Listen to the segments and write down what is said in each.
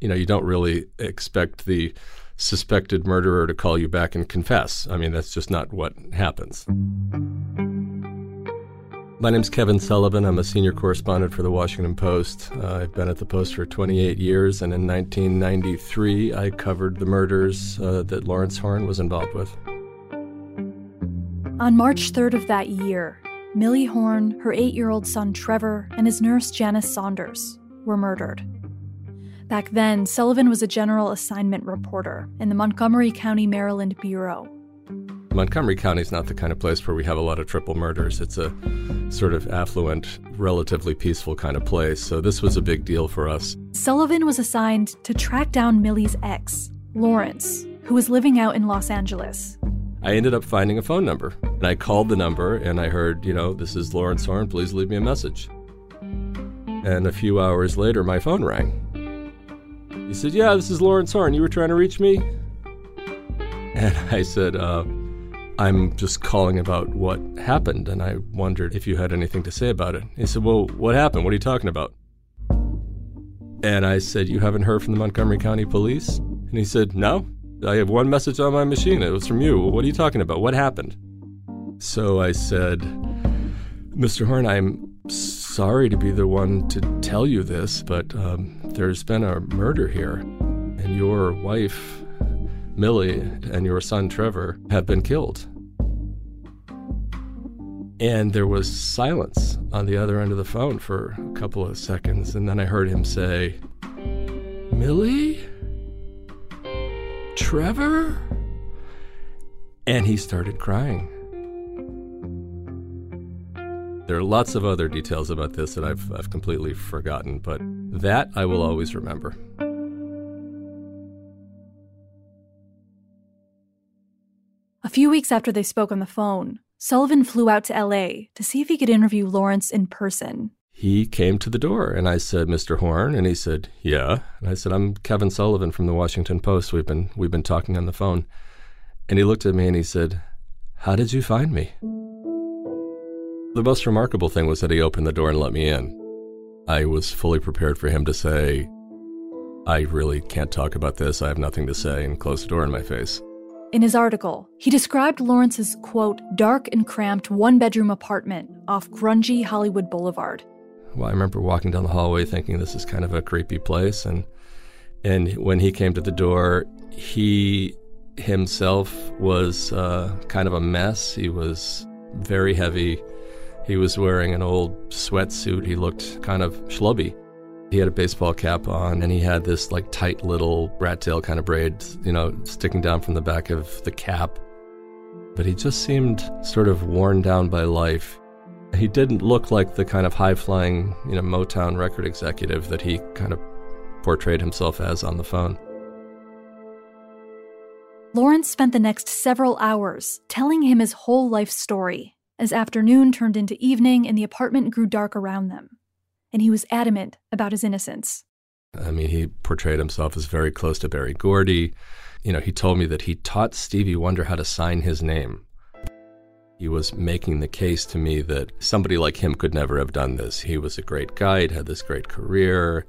You know, you don't really expect the suspected murderer to call you back and confess. I mean, that's just not what happens. My name's Kevin Sullivan. I'm a senior correspondent for the Washington Post. Uh, I've been at the Post for 28 years, and in 1993, I covered the murders uh, that Lawrence Horn was involved with. On March 3rd of that year, Millie Horn, her eight year old son Trevor, and his nurse Janice Saunders were murdered. Back then, Sullivan was a general assignment reporter in the Montgomery County, Maryland Bureau. Montgomery County is not the kind of place where we have a lot of triple murders. It's a sort of affluent, relatively peaceful kind of place, so this was a big deal for us. Sullivan was assigned to track down Millie's ex, Lawrence, who was living out in Los Angeles. I ended up finding a phone number, and I called the number, and I heard, you know, this is Lawrence Horn, please leave me a message. And a few hours later, my phone rang. He said, Yeah, this is Lawrence Horn. You were trying to reach me? And I said, uh, I'm just calling about what happened, and I wondered if you had anything to say about it. He said, Well, what happened? What are you talking about? And I said, You haven't heard from the Montgomery County Police? And he said, No. I have one message on my machine. It was from you. What are you talking about? What happened? So I said, Mr. Horn, I'm sorry to be the one to tell you this, but um, there's been a murder here, and your wife, Millie, and your son, Trevor, have been killed. And there was silence on the other end of the phone for a couple of seconds, and then I heard him say, Millie? Trevor? And he started crying. There are lots of other details about this that I've, I've completely forgotten, but that I will always remember. A few weeks after they spoke on the phone, Sullivan flew out to LA to see if he could interview Lawrence in person. He came to the door and I said, Mr. Horn, and he said, Yeah. And I said, I'm Kevin Sullivan from the Washington Post. We've been we've been talking on the phone. And he looked at me and he said, How did you find me? The most remarkable thing was that he opened the door and let me in. I was fully prepared for him to say, I really can't talk about this. I have nothing to say, and close the door in my face. In his article, he described Lawrence's, quote, dark and cramped one bedroom apartment off grungy Hollywood Boulevard. Well, I remember walking down the hallway thinking this is kind of a creepy place. And, and when he came to the door, he himself was uh, kind of a mess. He was very heavy. He was wearing an old sweatsuit. He looked kind of schlubby. He had a baseball cap on and he had this like tight little rat tail kind of braid, you know, sticking down from the back of the cap. But he just seemed sort of worn down by life. He didn't look like the kind of high flying, you know, Motown record executive that he kind of portrayed himself as on the phone. Lawrence spent the next several hours telling him his whole life story as afternoon turned into evening and the apartment grew dark around them. And he was adamant about his innocence. I mean, he portrayed himself as very close to Berry Gordy. You know, he told me that he taught Stevie Wonder how to sign his name. He was making the case to me that somebody like him could never have done this. He was a great guide, had this great career.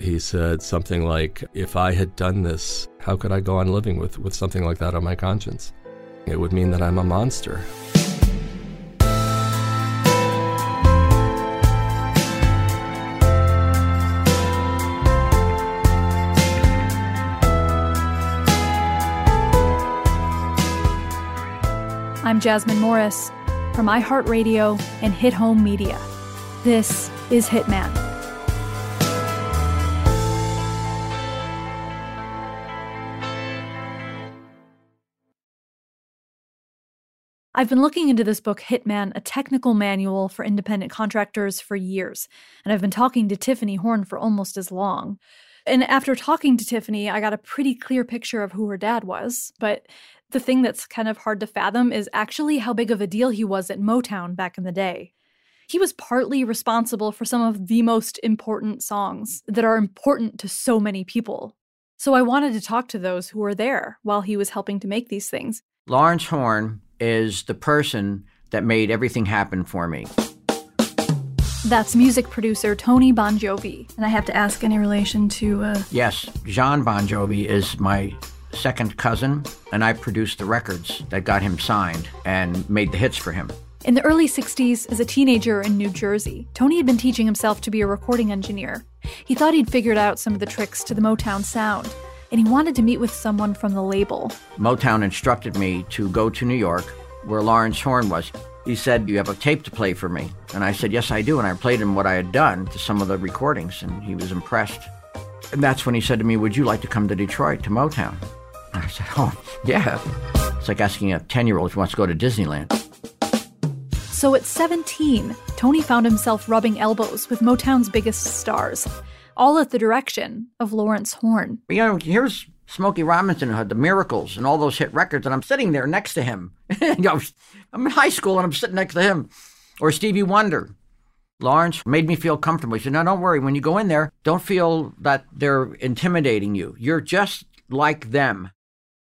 He said something like, If I had done this, how could I go on living with, with something like that on my conscience? It would mean that I'm a monster. I'm Jasmine Morris from iHeartRadio and Hit Home Media. This is Hitman. I've been looking into this book, Hitman, a technical manual for independent contractors, for years, and I've been talking to Tiffany Horn for almost as long. And after talking to Tiffany, I got a pretty clear picture of who her dad was, but the thing that's kind of hard to fathom is actually how big of a deal he was at Motown back in the day. He was partly responsible for some of the most important songs that are important to so many people. So I wanted to talk to those who were there while he was helping to make these things. Lawrence Horn is the person that made everything happen for me. That's music producer Tony Bongiovi. And I have to ask any relation to. Uh... Yes, Jon Bon Jovi is my second cousin, and I produced the records that got him signed and made the hits for him. In the early 60s, as a teenager in New Jersey, Tony had been teaching himself to be a recording engineer. He thought he'd figured out some of the tricks to the Motown sound, and he wanted to meet with someone from the label. Motown instructed me to go to New York, where Lawrence Horn was. He said, You have a tape to play for me. And I said, Yes, I do. And I played him what I had done to some of the recordings, and he was impressed. And that's when he said to me, Would you like to come to Detroit, to Motown? I said, Oh, yeah. It's like asking a 10 year old if he wants to go to Disneyland. So at 17, Tony found himself rubbing elbows with Motown's biggest stars, all at the direction of Lawrence Horn. You know, here's Smokey Robinson who had the Miracles and all those hit records, and I'm sitting there next to him. I'm in high school and I'm sitting next to him. Or Stevie Wonder. Lawrence made me feel comfortable. He said, No, don't worry. When you go in there, don't feel that they're intimidating you. You're just like them.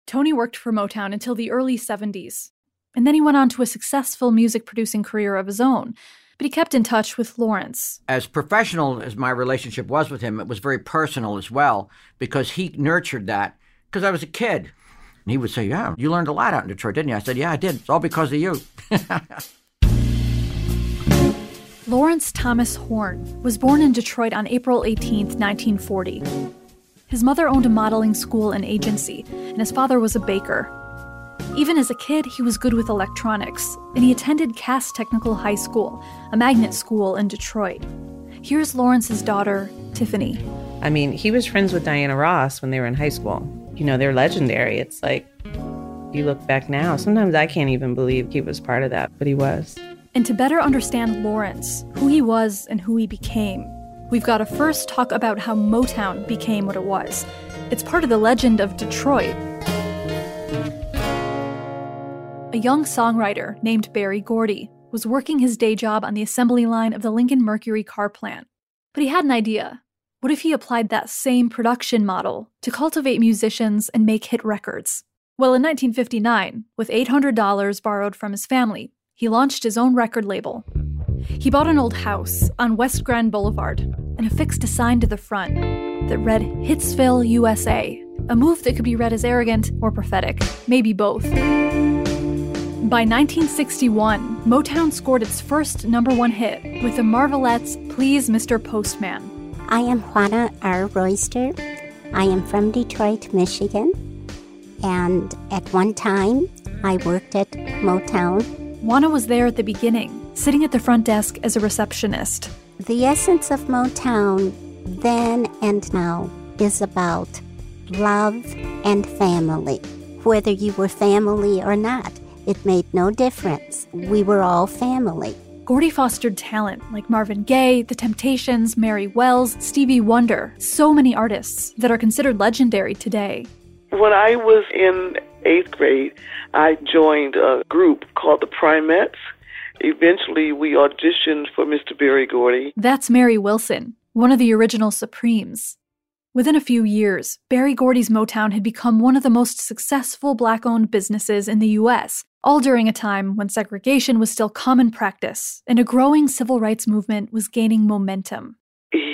Tony worked for Motown until the early 70s, and then he went on to a successful music producing career of his own. But he kept in touch with Lawrence. As professional as my relationship was with him, it was very personal as well because he nurtured that because I was a kid. And he would say, Yeah, you learned a lot out in Detroit, didn't you? I said, Yeah, I did. It's all because of you. Lawrence Thomas Horn was born in Detroit on April 18, 1940. His mother owned a modeling school and agency, and his father was a baker. Even as a kid, he was good with electronics, and he attended Cass Technical High School, a magnet school in Detroit. Here's Lawrence's daughter, Tiffany. I mean, he was friends with Diana Ross when they were in high school. You know, they're legendary. It's like, you look back now, sometimes I can't even believe he was part of that, but he was. And to better understand Lawrence, who he was and who he became, we've got to first talk about how Motown became what it was. It's part of the legend of Detroit. A young songwriter named Berry Gordy was working his day job on the assembly line of the Lincoln Mercury car plant. But he had an idea. What if he applied that same production model to cultivate musicians and make hit records? Well, in 1959, with $800 borrowed from his family, he launched his own record label, he bought an old house on West Grand Boulevard and affixed a sign to the front that read Hitsville, USA, a move that could be read as arrogant or prophetic, maybe both. By 1961, Motown scored its first number one hit with the Marvelettes' Please Mr. Postman. I am Juana R. Royster. I am from Detroit, Michigan. And at one time, I worked at Motown. Juana was there at the beginning sitting at the front desk as a receptionist. The essence of Motown then and now is about love and family. Whether you were family or not, it made no difference. We were all family. Gordy fostered talent like Marvin Gaye, The Temptations, Mary Wells, Stevie Wonder, so many artists that are considered legendary today. When I was in eighth grade, I joined a group called the Primettes Eventually, we auditioned for Mr. Berry Gordy. That's Mary Wilson, one of the original Supremes. Within a few years, Berry Gordy's Motown had become one of the most successful black owned businesses in the U.S., all during a time when segregation was still common practice and a growing civil rights movement was gaining momentum.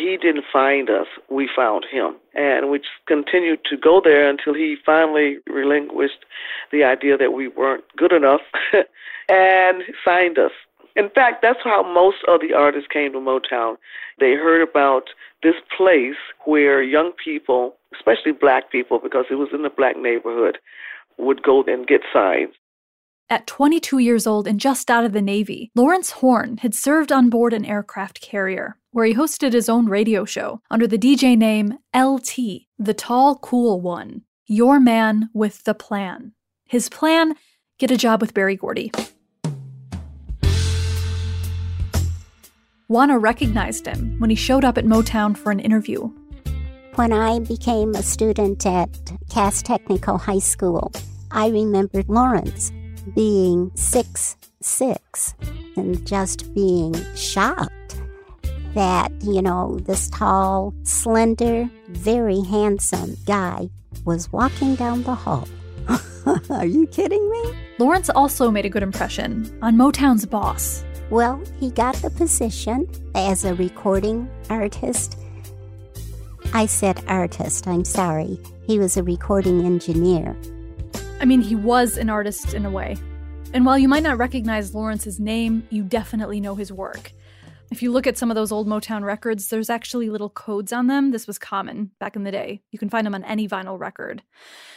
He didn't find us, we found him. And we continued to go there until he finally relinquished the idea that we weren't good enough and signed us. In fact, that's how most of the artists came to Motown. They heard about this place where young people, especially black people, because it was in the black neighborhood, would go and get signed. At 22 years old and just out of the Navy, Lawrence Horn had served on board an aircraft carrier, where he hosted his own radio show under the DJ name LT, the Tall Cool One, your man with the plan. His plan get a job with Berry Gordy. Juana recognized him when he showed up at Motown for an interview. When I became a student at Cass Technical High School, I remembered Lawrence being six six and just being shocked that, you know, this tall, slender, very handsome guy was walking down the hall. Are you kidding me? Lawrence also made a good impression on Motown's boss, well, he got the position as a recording artist. I said artist, I'm sorry. He was a recording engineer. I mean, he was an artist in a way. And while you might not recognize Lawrence's name, you definitely know his work. If you look at some of those old Motown records, there's actually little codes on them. This was common back in the day. You can find them on any vinyl record.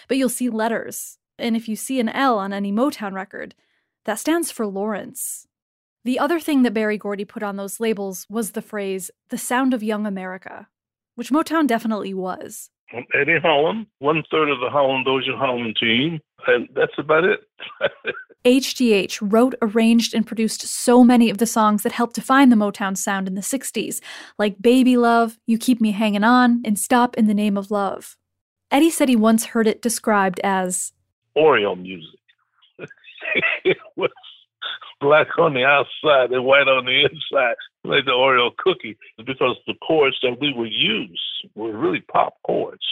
But you'll see letters. And if you see an L on any Motown record, that stands for Lawrence. The other thing that Berry Gordy put on those labels was the phrase, the sound of young America, which Motown definitely was. Eddie Holland, one third of the Holland Dozier Holland team, and that's about it. HDH wrote, arranged, and produced so many of the songs that helped define the Motown sound in the 60s, like Baby Love, You Keep Me Hanging On, and Stop in the Name of Love. Eddie said he once heard it described as Oreo music. it was black on the outside and white on the inside, like the Oreo cookie, because the chords that we would use were really pop chords.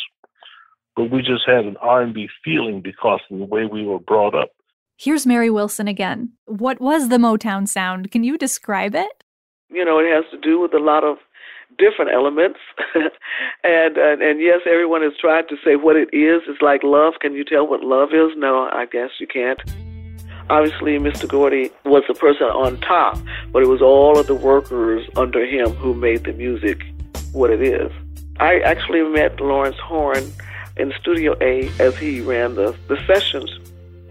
But we just had an R&B feeling because of the way we were brought up. Here's Mary Wilson again. What was the Motown sound? Can you describe it? You know, it has to do with a lot of different elements. and, and and yes, everyone has tried to say what it is. It's like love. Can you tell what love is? No, I guess you can't. Obviously, Mr. Gordy was the person on top, but it was all of the workers under him who made the music what it is. I actually met Lawrence Horn in Studio A as he ran the, the sessions.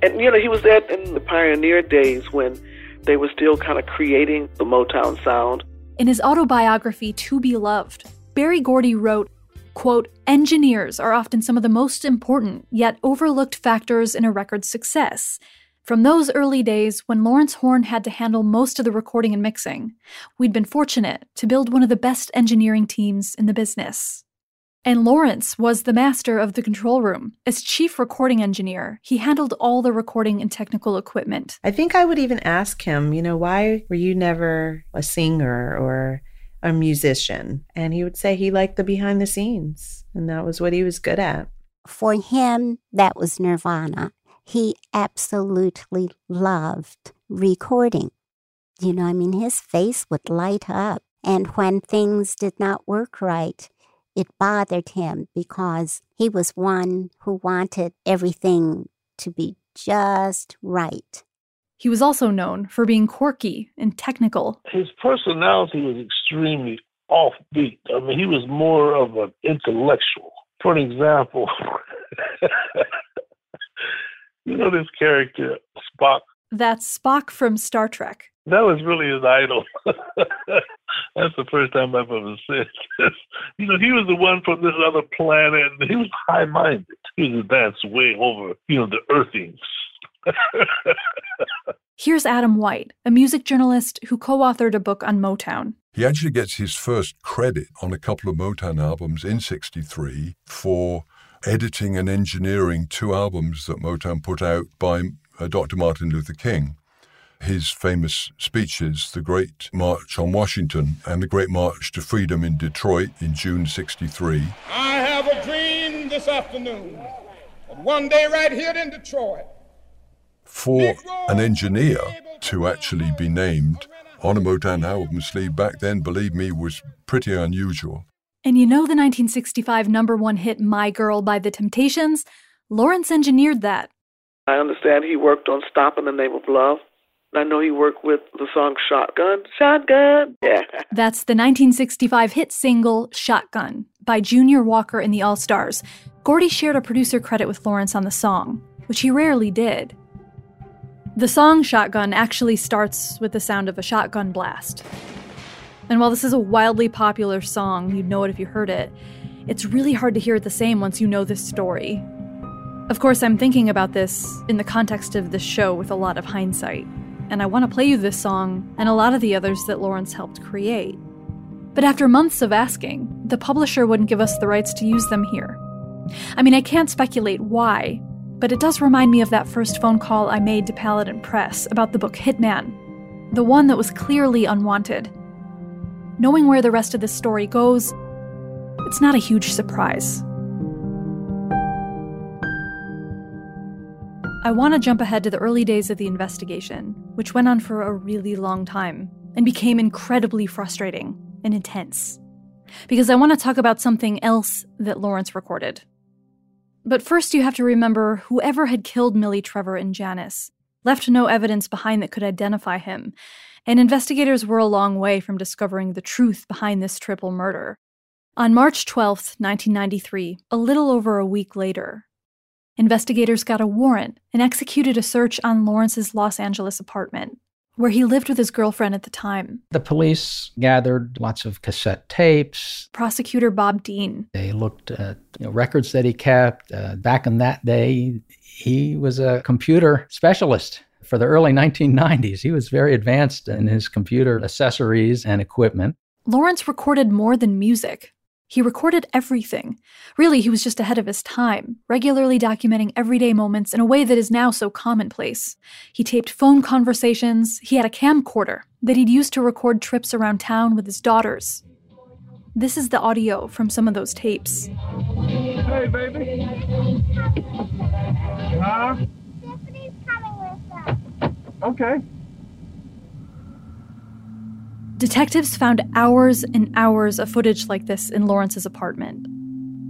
And, you know, he was there in the pioneer days when they were still kind of creating the Motown sound. In his autobiography, To Be Loved, Berry Gordy wrote, quote, engineers are often some of the most important yet overlooked factors in a record's success. From those early days when Lawrence Horn had to handle most of the recording and mixing, we'd been fortunate to build one of the best engineering teams in the business. And Lawrence was the master of the control room. As chief recording engineer, he handled all the recording and technical equipment. I think I would even ask him, you know, why were you never a singer or a musician? And he would say he liked the behind the scenes, and that was what he was good at. For him, that was nirvana he absolutely loved recording. You know, I mean, his face would light up. And when things did not work right, it bothered him because he was one who wanted everything to be just right. He was also known for being quirky and technical. His personality was extremely offbeat. I mean, he was more of an intellectual. For an example, You know this character, Spock? That's Spock from Star Trek. That was really his idol. That's the first time I've ever said this. You know, he was the one from this other planet. He was high minded. He was advanced way over, you know, the earthings. Here's Adam White, a music journalist who co authored a book on Motown. He actually gets his first credit on a couple of Motown albums in 63 for editing and engineering two albums that Motown put out by uh, Dr. Martin Luther King. His famous speeches, The Great March on Washington and The Great March to Freedom in Detroit in June 63. I have a dream this afternoon that one day right here in Detroit, For an engineer to actually be named on a Motown album sleeve back then, believe me, was pretty unusual. And you know the 1965 number one hit My Girl by The Temptations? Lawrence engineered that. I understand he worked on Stop in the Name of Love. I know he worked with the song Shotgun. Shotgun. Yeah. That's the 1965 hit single Shotgun by Junior Walker and the All Stars. Gordy shared a producer credit with Lawrence on the song, which he rarely did. The song Shotgun actually starts with the sound of a shotgun blast. And while this is a wildly popular song, you'd know it if you heard it, it's really hard to hear it the same once you know this story. Of course, I'm thinking about this in the context of this show with a lot of hindsight, and I want to play you this song and a lot of the others that Lawrence helped create. But after months of asking, the publisher wouldn't give us the rights to use them here. I mean, I can't speculate why, but it does remind me of that first phone call I made to Paladin Press about the book Hitman, the one that was clearly unwanted. Knowing where the rest of this story goes, it's not a huge surprise. I want to jump ahead to the early days of the investigation, which went on for a really long time and became incredibly frustrating and intense. Because I want to talk about something else that Lawrence recorded. But first, you have to remember whoever had killed Millie Trevor and Janice left no evidence behind that could identify him, and investigators were a long way from discovering the truth behind this triple murder. On March 12, 1993, a little over a week later, investigators got a warrant and executed a search on Lawrence's Los Angeles apartment, where he lived with his girlfriend at the time. The police gathered lots of cassette tapes. Prosecutor Bob Dean. They looked at you know, records that he kept. Uh, back in that day, he was a computer specialist for the early 1990s. He was very advanced in his computer accessories and equipment. Lawrence recorded more than music. He recorded everything. Really, he was just ahead of his time, regularly documenting everyday moments in a way that is now so commonplace. He taped phone conversations, he had a camcorder that he'd used to record trips around town with his daughters. This is the audio from some of those tapes. Hey, baby. Huh? Okay. Detectives found hours and hours of footage like this in Lawrence's apartment.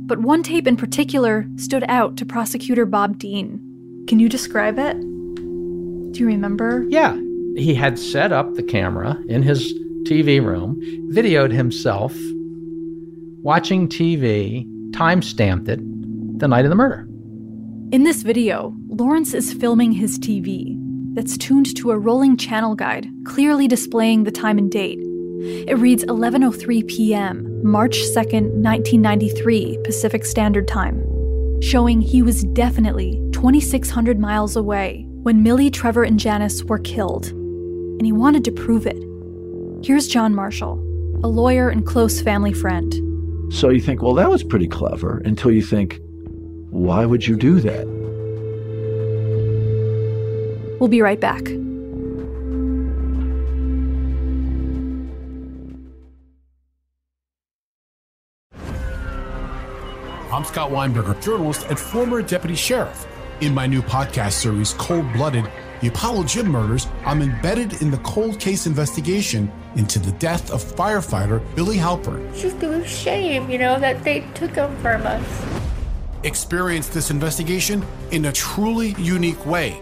But one tape in particular stood out to prosecutor Bob Dean. Can you describe it? Do you remember? Yeah. He had set up the camera in his TV room, videoed himself watching TV, time stamped it the night of the murder. In this video, Lawrence is filming his TV that's tuned to a rolling channel guide, clearly displaying the time and date. It reads 11:03 p.m., March 2nd, 1993, Pacific Standard Time, showing he was definitely 2600 miles away when Millie, Trevor, and Janice were killed. And he wanted to prove it. Here's John Marshall, a lawyer and close family friend. So you think, well, that was pretty clever until you think, why would you do that? We'll be right back. I'm Scott Weinberger, journalist and former deputy sheriff. In my new podcast series, Cold Blooded The Apollo Gym Murders, I'm embedded in the cold case investigation into the death of firefighter Billy Halpern. It's just a shame, you know, that they took him from us. Experience this investigation in a truly unique way,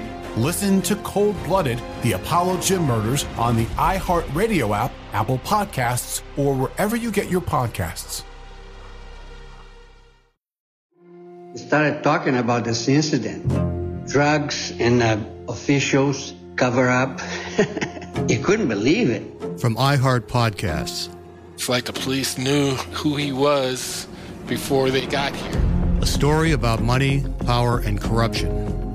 Listen to Cold Blooded, the Apollo Gym Murders on the iHeartRadio app, Apple Podcasts, or wherever you get your podcasts. We started talking about this incident. Drugs and uh, officials cover up. you couldn't believe it. From iHeart Podcasts. It's like the police knew who he was before they got here. a story about money, power, and corruption.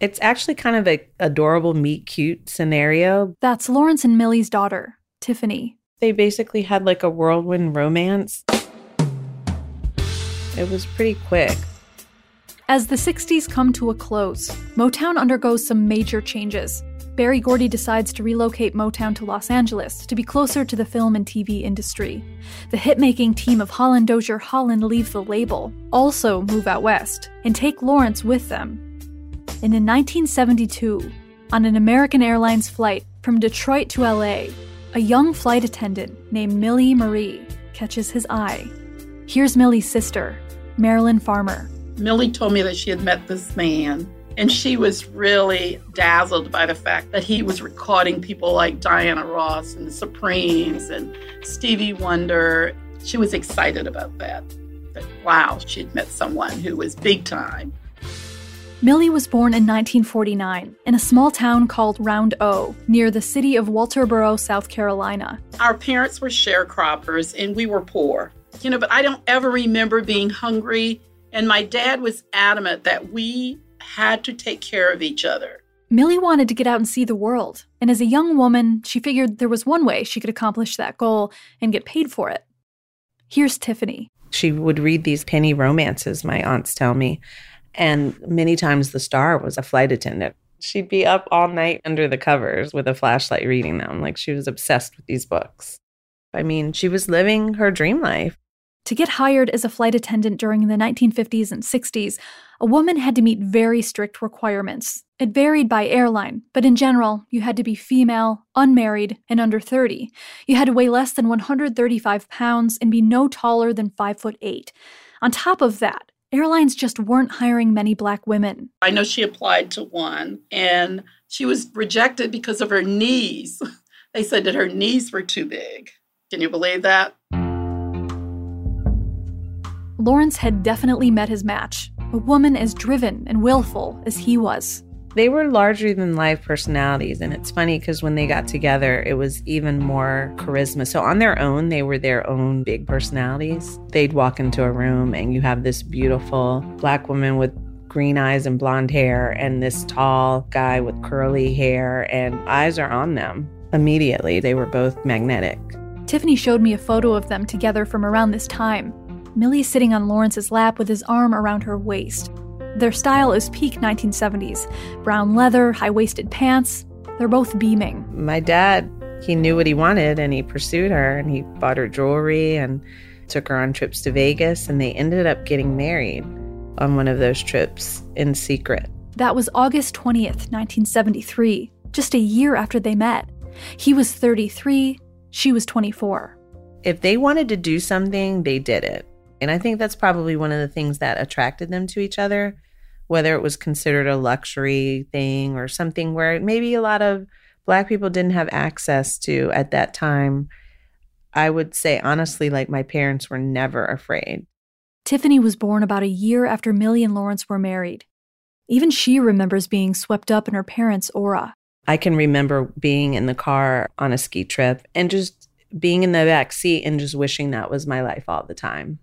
It's actually kind of a adorable meet cute scenario. That's Lawrence and Millie's daughter, Tiffany. They basically had like a whirlwind romance. It was pretty quick. As the 60s come to a close, Motown undergoes some major changes. Berry Gordy decides to relocate Motown to Los Angeles to be closer to the film and TV industry. The hit making team of Holland Dozier Holland leave the label, also move out west, and take Lawrence with them in 1972, on an American Airlines flight from Detroit to LA, a young flight attendant named Millie Marie catches his eye. Here's Millie's sister, Marilyn Farmer. Millie told me that she had met this man, and she was really dazzled by the fact that he was recording people like Diana Ross and the Supremes and Stevie Wonder. She was excited about that. That wow, she'd met someone who was big time. Millie was born in 1949 in a small town called Round O, near the city of Walterboro, South Carolina. Our parents were sharecroppers and we were poor. You know, but I don't ever remember being hungry. And my dad was adamant that we had to take care of each other. Millie wanted to get out and see the world. And as a young woman, she figured there was one way she could accomplish that goal and get paid for it. Here's Tiffany. She would read these penny romances, my aunts tell me. And many times the star was a flight attendant. She'd be up all night under the covers with a flashlight reading them. Like she was obsessed with these books. I mean, she was living her dream life. To get hired as a flight attendant during the 1950s and 60s, a woman had to meet very strict requirements. It varied by airline, but in general, you had to be female, unmarried, and under 30. You had to weigh less than 135 pounds and be no taller than 5 foot 8. On top of that, airlines just weren't hiring many black women. I know she applied to one and she was rejected because of her knees. they said that her knees were too big. Can you believe that? Lawrence had definitely met his match, a woman as driven and willful as he was. They were larger than life personalities. And it's funny because when they got together, it was even more charisma. So on their own, they were their own big personalities. They'd walk into a room and you have this beautiful black woman with green eyes and blonde hair, and this tall guy with curly hair, and eyes are on them immediately. They were both magnetic. Tiffany showed me a photo of them together from around this time. Millie's sitting on Lawrence's lap with his arm around her waist. Their style is peak 1970s brown leather, high waisted pants. They're both beaming. My dad, he knew what he wanted and he pursued her and he bought her jewelry and took her on trips to Vegas and they ended up getting married. on one of those trips in secret. That was August 20th, 1973, just a year after they met. He was 33, she was 24. If they wanted to do something, they did it. And I think that's probably one of the things that attracted them to each other, whether it was considered a luxury thing or something where maybe a lot of Black people didn't have access to at that time. I would say, honestly, like my parents were never afraid. Tiffany was born about a year after Millie and Lawrence were married. Even she remembers being swept up in her parents' aura. I can remember being in the car on a ski trip and just being in the back seat and just wishing that was my life all the time.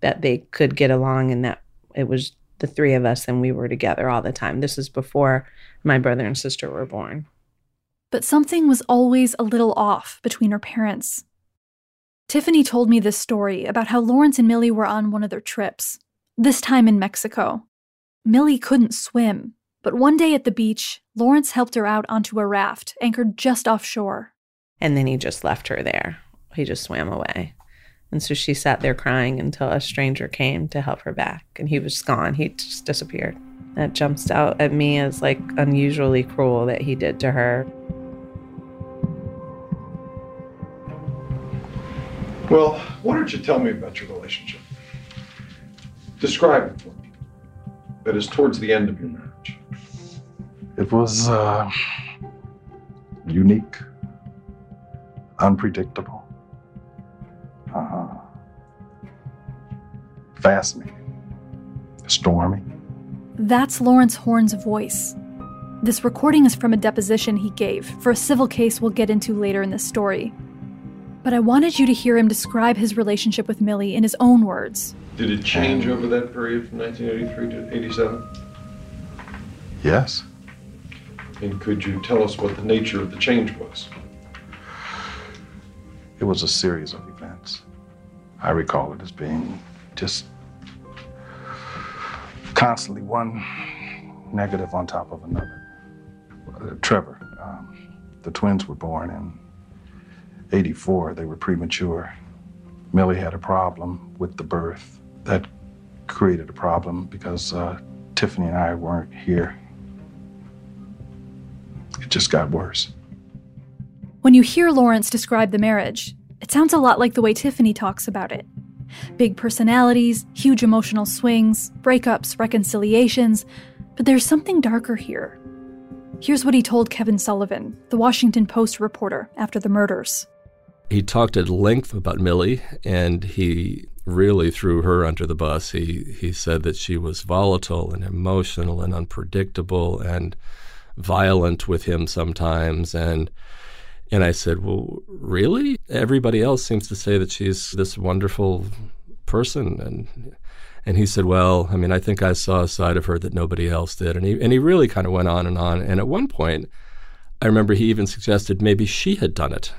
That they could get along and that it was the three of us and we were together all the time. This is before my brother and sister were born. But something was always a little off between her parents. Tiffany told me this story about how Lawrence and Millie were on one of their trips, this time in Mexico. Millie couldn't swim, but one day at the beach, Lawrence helped her out onto a raft anchored just offshore. And then he just left her there. He just swam away. And so she sat there crying until a stranger came to help her back. And he was gone. He just disappeared. That jumps out at me as like unusually cruel that he did to her. Well, why don't you tell me about your relationship? Describe it for me. That is towards the end of your marriage. It was uh, unique, unpredictable, fascinating, stormy. That's Lawrence Horn's voice. This recording is from a deposition he gave for a civil case we'll get into later in this story. But I wanted you to hear him describe his relationship with Millie in his own words. Did it change over that period from 1983 to 87? Yes. And could you tell us what the nature of the change was? It was a series of events. I recall it as being just constantly one negative on top of another. Uh, Trevor, um, the twins were born in 84. They were premature. Millie had a problem with the birth. That created a problem because uh, Tiffany and I weren't here. It just got worse. When you hear Lawrence describe the marriage, it sounds a lot like the way Tiffany talks about it. Big personalities, huge emotional swings, breakups, reconciliations, but there's something darker here. Here's what he told Kevin Sullivan, the Washington Post reporter, after the murders. He talked at length about Millie, and he really threw her under the bus. He he said that she was volatile and emotional and unpredictable and violent with him sometimes and and I said, "Well, really? Everybody else seems to say that she's this wonderful person." And and he said, "Well, I mean, I think I saw a side of her that nobody else did." And he and he really kind of went on and on. And at one point, I remember he even suggested maybe she had done it.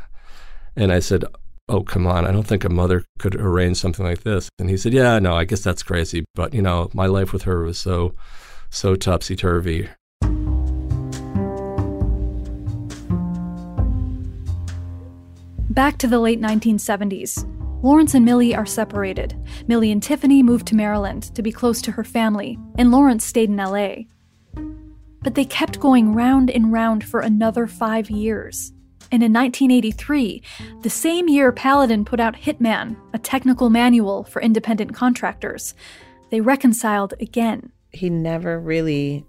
And I said, "Oh, come on! I don't think a mother could arrange something like this." And he said, "Yeah, no, I guess that's crazy, but you know, my life with her was so so topsy turvy." Back to the late 1970s. Lawrence and Millie are separated. Millie and Tiffany moved to Maryland to be close to her family, and Lawrence stayed in LA. But they kept going round and round for another five years. And in 1983, the same year Paladin put out Hitman, a technical manual for independent contractors, they reconciled again. He never really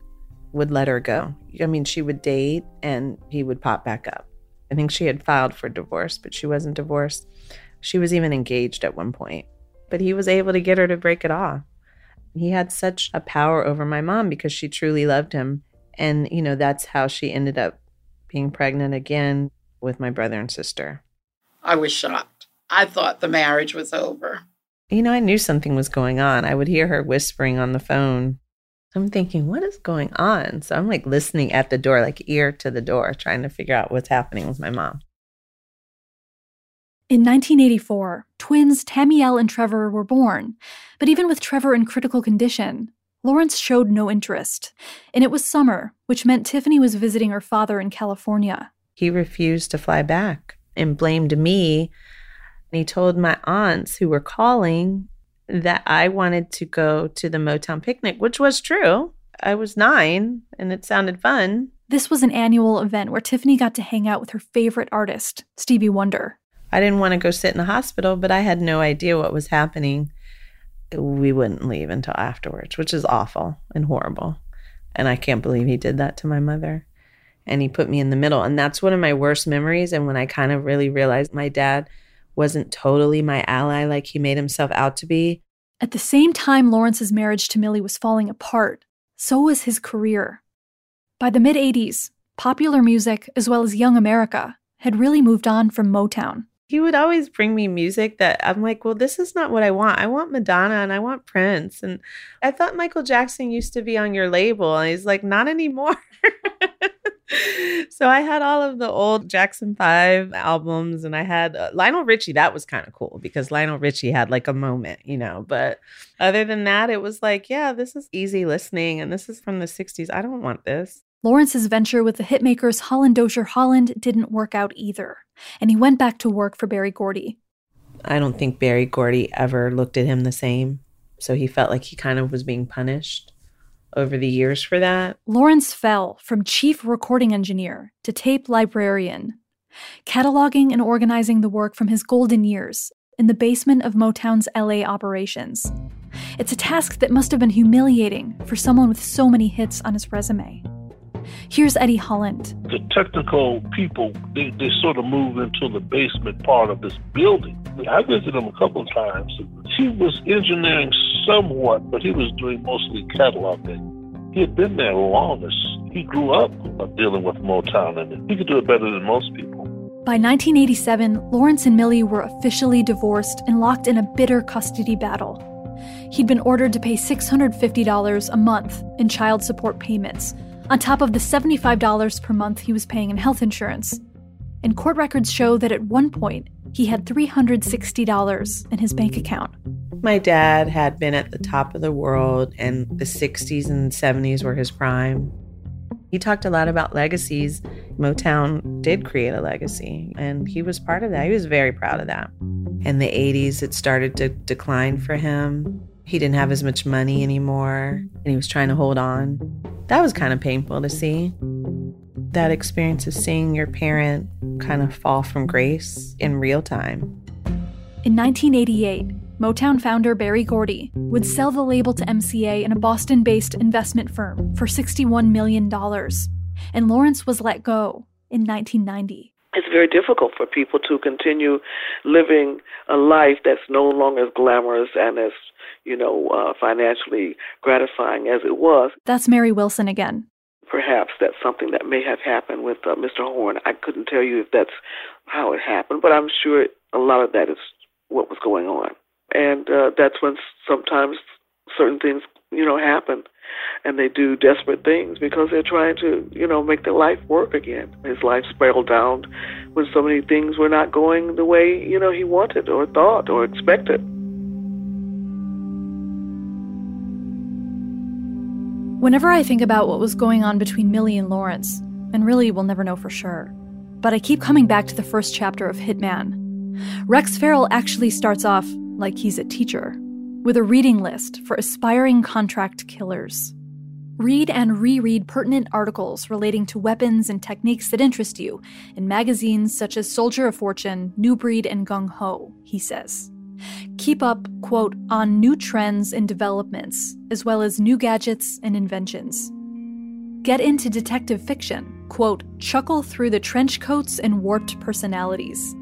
would let her go. I mean, she would date and he would pop back up. I think she had filed for divorce, but she wasn't divorced. She was even engaged at one point. But he was able to get her to break it off. He had such a power over my mom because she truly loved him. And, you know, that's how she ended up being pregnant again with my brother and sister. I was shocked. I thought the marriage was over. You know, I knew something was going on. I would hear her whispering on the phone. I'm thinking, what is going on? So I'm like listening at the door, like ear to the door, trying to figure out what's happening with my mom. In 1984, twins Tamiel and Trevor were born, but even with Trevor in critical condition, Lawrence showed no interest. And it was summer, which meant Tiffany was visiting her father in California. He refused to fly back and blamed me. And he told my aunts who were calling, that I wanted to go to the Motown picnic, which was true. I was nine and it sounded fun. This was an annual event where Tiffany got to hang out with her favorite artist, Stevie Wonder. I didn't want to go sit in the hospital, but I had no idea what was happening. We wouldn't leave until afterwards, which is awful and horrible. And I can't believe he did that to my mother. And he put me in the middle. And that's one of my worst memories. And when I kind of really realized my dad wasn't totally my ally like he made himself out to be. At the same time Lawrence's marriage to Millie was falling apart, so was his career. By the mid 80s, popular music, as well as young America, had really moved on from Motown. He would always bring me music that I'm like, well, this is not what I want. I want Madonna and I want Prince. And I thought Michael Jackson used to be on your label. And he's like, not anymore. so I had all of the old Jackson 5 albums and I had uh, Lionel Richie. That was kind of cool because Lionel Richie had like a moment, you know. But other than that, it was like, yeah, this is easy listening and this is from the 60s. I don't want this. Lawrence's venture with the hitmakers Holland Dozier Holland didn't work out either, and he went back to work for Berry Gordy. I don't think Berry Gordy ever looked at him the same. So he felt like he kind of was being punished over the years for that. Lawrence fell from chief recording engineer to tape librarian, cataloging and organizing the work from his golden years in the basement of Motown's LA operations. It's a task that must have been humiliating for someone with so many hits on his resume. Here's Eddie Holland. The technical people, they, they sort of move into the basement part of this building. I visited him a couple of times. He was engineering somewhat, but he was doing mostly cataloging. He had been there longest. He grew up dealing with Motown, and he could do it better than most people. By 1987, Lawrence and Millie were officially divorced and locked in a bitter custody battle. He'd been ordered to pay $650 a month in child support payments, on top of the $75 per month he was paying in health insurance. And court records show that at one point, he had $360 in his bank account. My dad had been at the top of the world, and the 60s and 70s were his prime. He talked a lot about legacies. Motown did create a legacy, and he was part of that. He was very proud of that. In the 80s, it started to decline for him. He didn't have as much money anymore, and he was trying to hold on. That was kind of painful to see. That experience of seeing your parent kind of fall from grace in real time. In 1988, Motown founder Berry Gordy would sell the label to MCA in a Boston based investment firm for $61 million, and Lawrence was let go in 1990. It's very difficult for people to continue living a life that's no longer as glamorous and as, you know, uh, financially gratifying as it was. That's Mary Wilson again. Perhaps that's something that may have happened with uh, Mr. Horn. I couldn't tell you if that's how it happened, but I'm sure a lot of that is what was going on and uh, that's when sometimes certain things you know happen and they do desperate things because they're trying to you know make their life work again his life spiraled down when so many things were not going the way you know he wanted or thought or expected whenever i think about what was going on between millie and lawrence and really we'll never know for sure but i keep coming back to the first chapter of hitman rex Feral actually starts off like he's a teacher, with a reading list for aspiring contract killers. Read and reread pertinent articles relating to weapons and techniques that interest you in magazines such as Soldier of Fortune, New Breed, and Gung Ho, he says. Keep up, quote, on new trends and developments, as well as new gadgets and inventions. Get into detective fiction, quote, chuckle through the trench coats and warped personalities.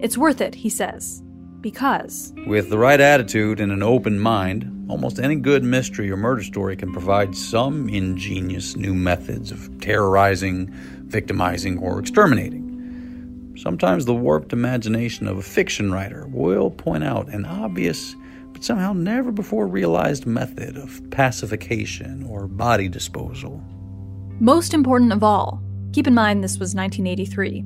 It's worth it, he says, because. With the right attitude and an open mind, almost any good mystery or murder story can provide some ingenious new methods of terrorizing, victimizing, or exterminating. Sometimes the warped imagination of a fiction writer will point out an obvious but somehow never before realized method of pacification or body disposal. Most important of all, keep in mind this was 1983.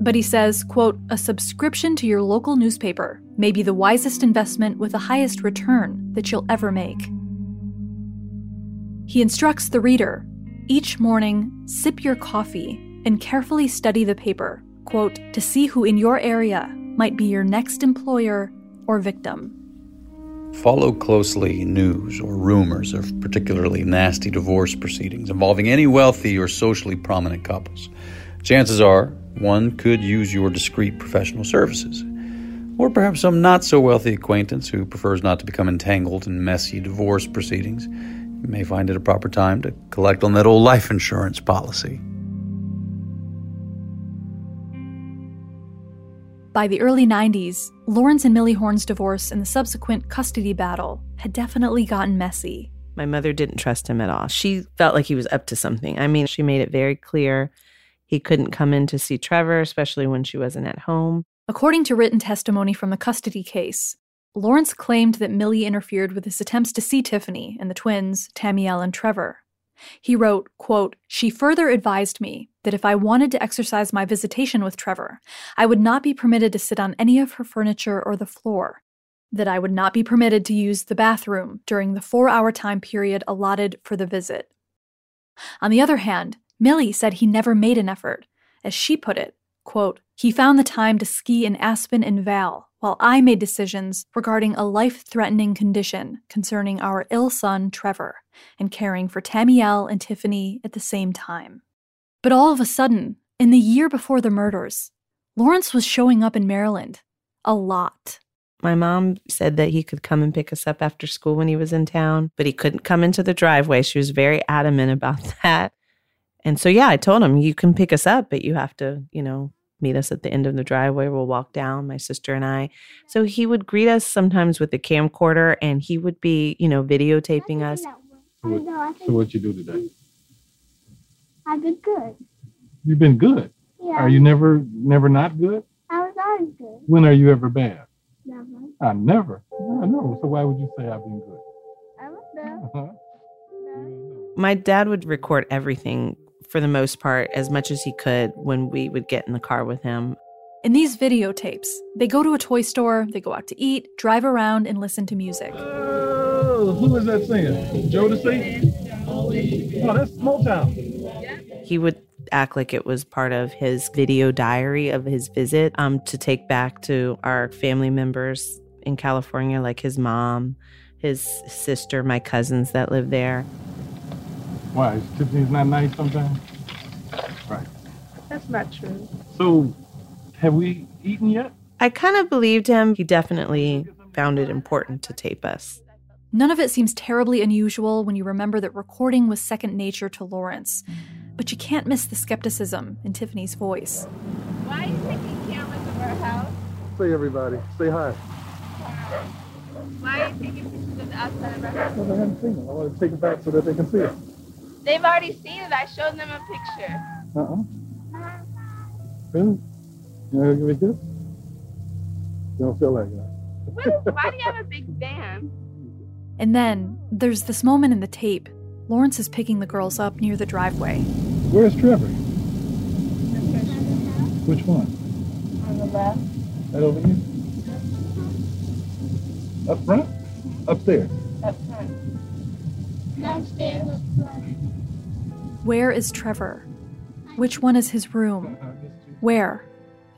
But he says, quote, a subscription to your local newspaper may be the wisest investment with the highest return that you'll ever make. He instructs the reader each morning, sip your coffee and carefully study the paper, quote, to see who in your area might be your next employer or victim. Follow closely news or rumors of particularly nasty divorce proceedings involving any wealthy or socially prominent couples. Chances are one could use your discreet professional services. Or perhaps some not so wealthy acquaintance who prefers not to become entangled in messy divorce proceedings. You may find it a proper time to collect on that old life insurance policy. By the early 90s, Lawrence and Millie Horn's divorce and the subsequent custody battle had definitely gotten messy. My mother didn't trust him at all. She felt like he was up to something. I mean, she made it very clear he couldn't come in to see Trevor, especially when she wasn't at home. According to written testimony from the custody case, Lawrence claimed that Millie interfered with his attempts to see Tiffany and the twins, Tamiel and Trevor. He wrote, quote, She further advised me that if I wanted to exercise my visitation with Trevor, I would not be permitted to sit on any of her furniture or the floor, that I would not be permitted to use the bathroom during the four hour time period allotted for the visit. On the other hand, Millie said he never made an effort. As she put it, quote, he found the time to ski in Aspen and Vail, while I made decisions regarding a life threatening condition concerning our ill son, Trevor, and caring for Tamiel and Tiffany at the same time. But all of a sudden, in the year before the murders, Lawrence was showing up in Maryland. A lot. My mom said that he could come and pick us up after school when he was in town, but he couldn't come into the driveway. She was very adamant about that. And so, yeah, I told him, you can pick us up, but you have to, you know, meet us at the end of the driveway. We'll walk down, my sister and I. So he would greet us sometimes with a camcorder and he would be, you know, videotaping us. So what, so what you do today? I've been good. You've been good. Yeah. Are you never never not good? I was always good. When are you ever bad? Never. I never. I know. So why would you say I've been good? I was there. Uh-huh. My dad would record everything for the most part as much as he could when we would get in the car with him. In these videotapes, they go to a toy store, they go out to eat, drive around, and listen to music. Oh, who is that singing? Jodeci? Oh, that's Motown. He would act like it was part of his video diary of his visit um, to take back to our family members in California, like his mom, his sister, my cousins that live there. Why? Is Tiffany's not nice sometimes? Right. That's not true. So, have we eaten yet? I kind of believed him. He definitely found it important to tape us. None of it seems terribly unusual when you remember that recording was second nature to Lawrence. But you can't miss the skepticism in Tiffany's voice. Why are you taking cameras of our house? Say everybody. Say hi. Why are you taking pictures of the outside of our house? Well, they haven't seen it. I want to take it back so that they can see it. They've already seen it. I showed them a picture. Uh-uh. Really? You want to give me a kiss? You don't feel like that. What, why do you have a big van? And then there's this moment in the tape. Lawrence is picking the girls up near the driveway. Where's Trevor? Which one? On the left. That over here? Up front? Upstairs? Up front. Downstairs. Where is Trevor? Which one is his room? Where?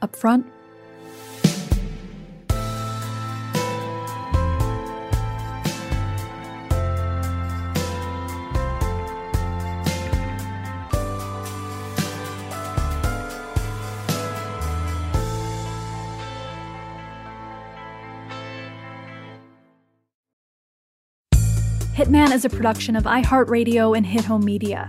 Up front? Hitman is a production of iHeartRadio and Hit Home Media.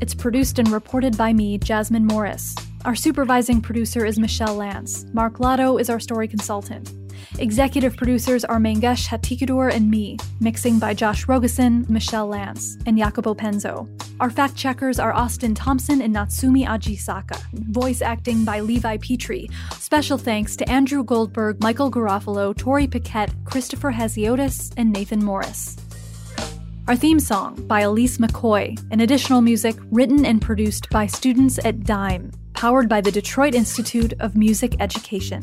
It's produced and reported by me, Jasmine Morris. Our supervising producer is Michelle Lance. Mark Lotto is our story consultant. Executive producers are Mangesh Hattikudur and me. Mixing by Josh Rogeson, Michelle Lance, and Jacopo Penzo. Our fact checkers are Austin Thompson and Natsumi Ajisaka. Voice acting by Levi Petrie. Special thanks to Andrew Goldberg, Michael Garofalo, Tori Paquette, Christopher Hasiotis, and Nathan Morris. Our theme song by Elise McCoy, and additional music written and produced by students at DIME, powered by the Detroit Institute of Music Education.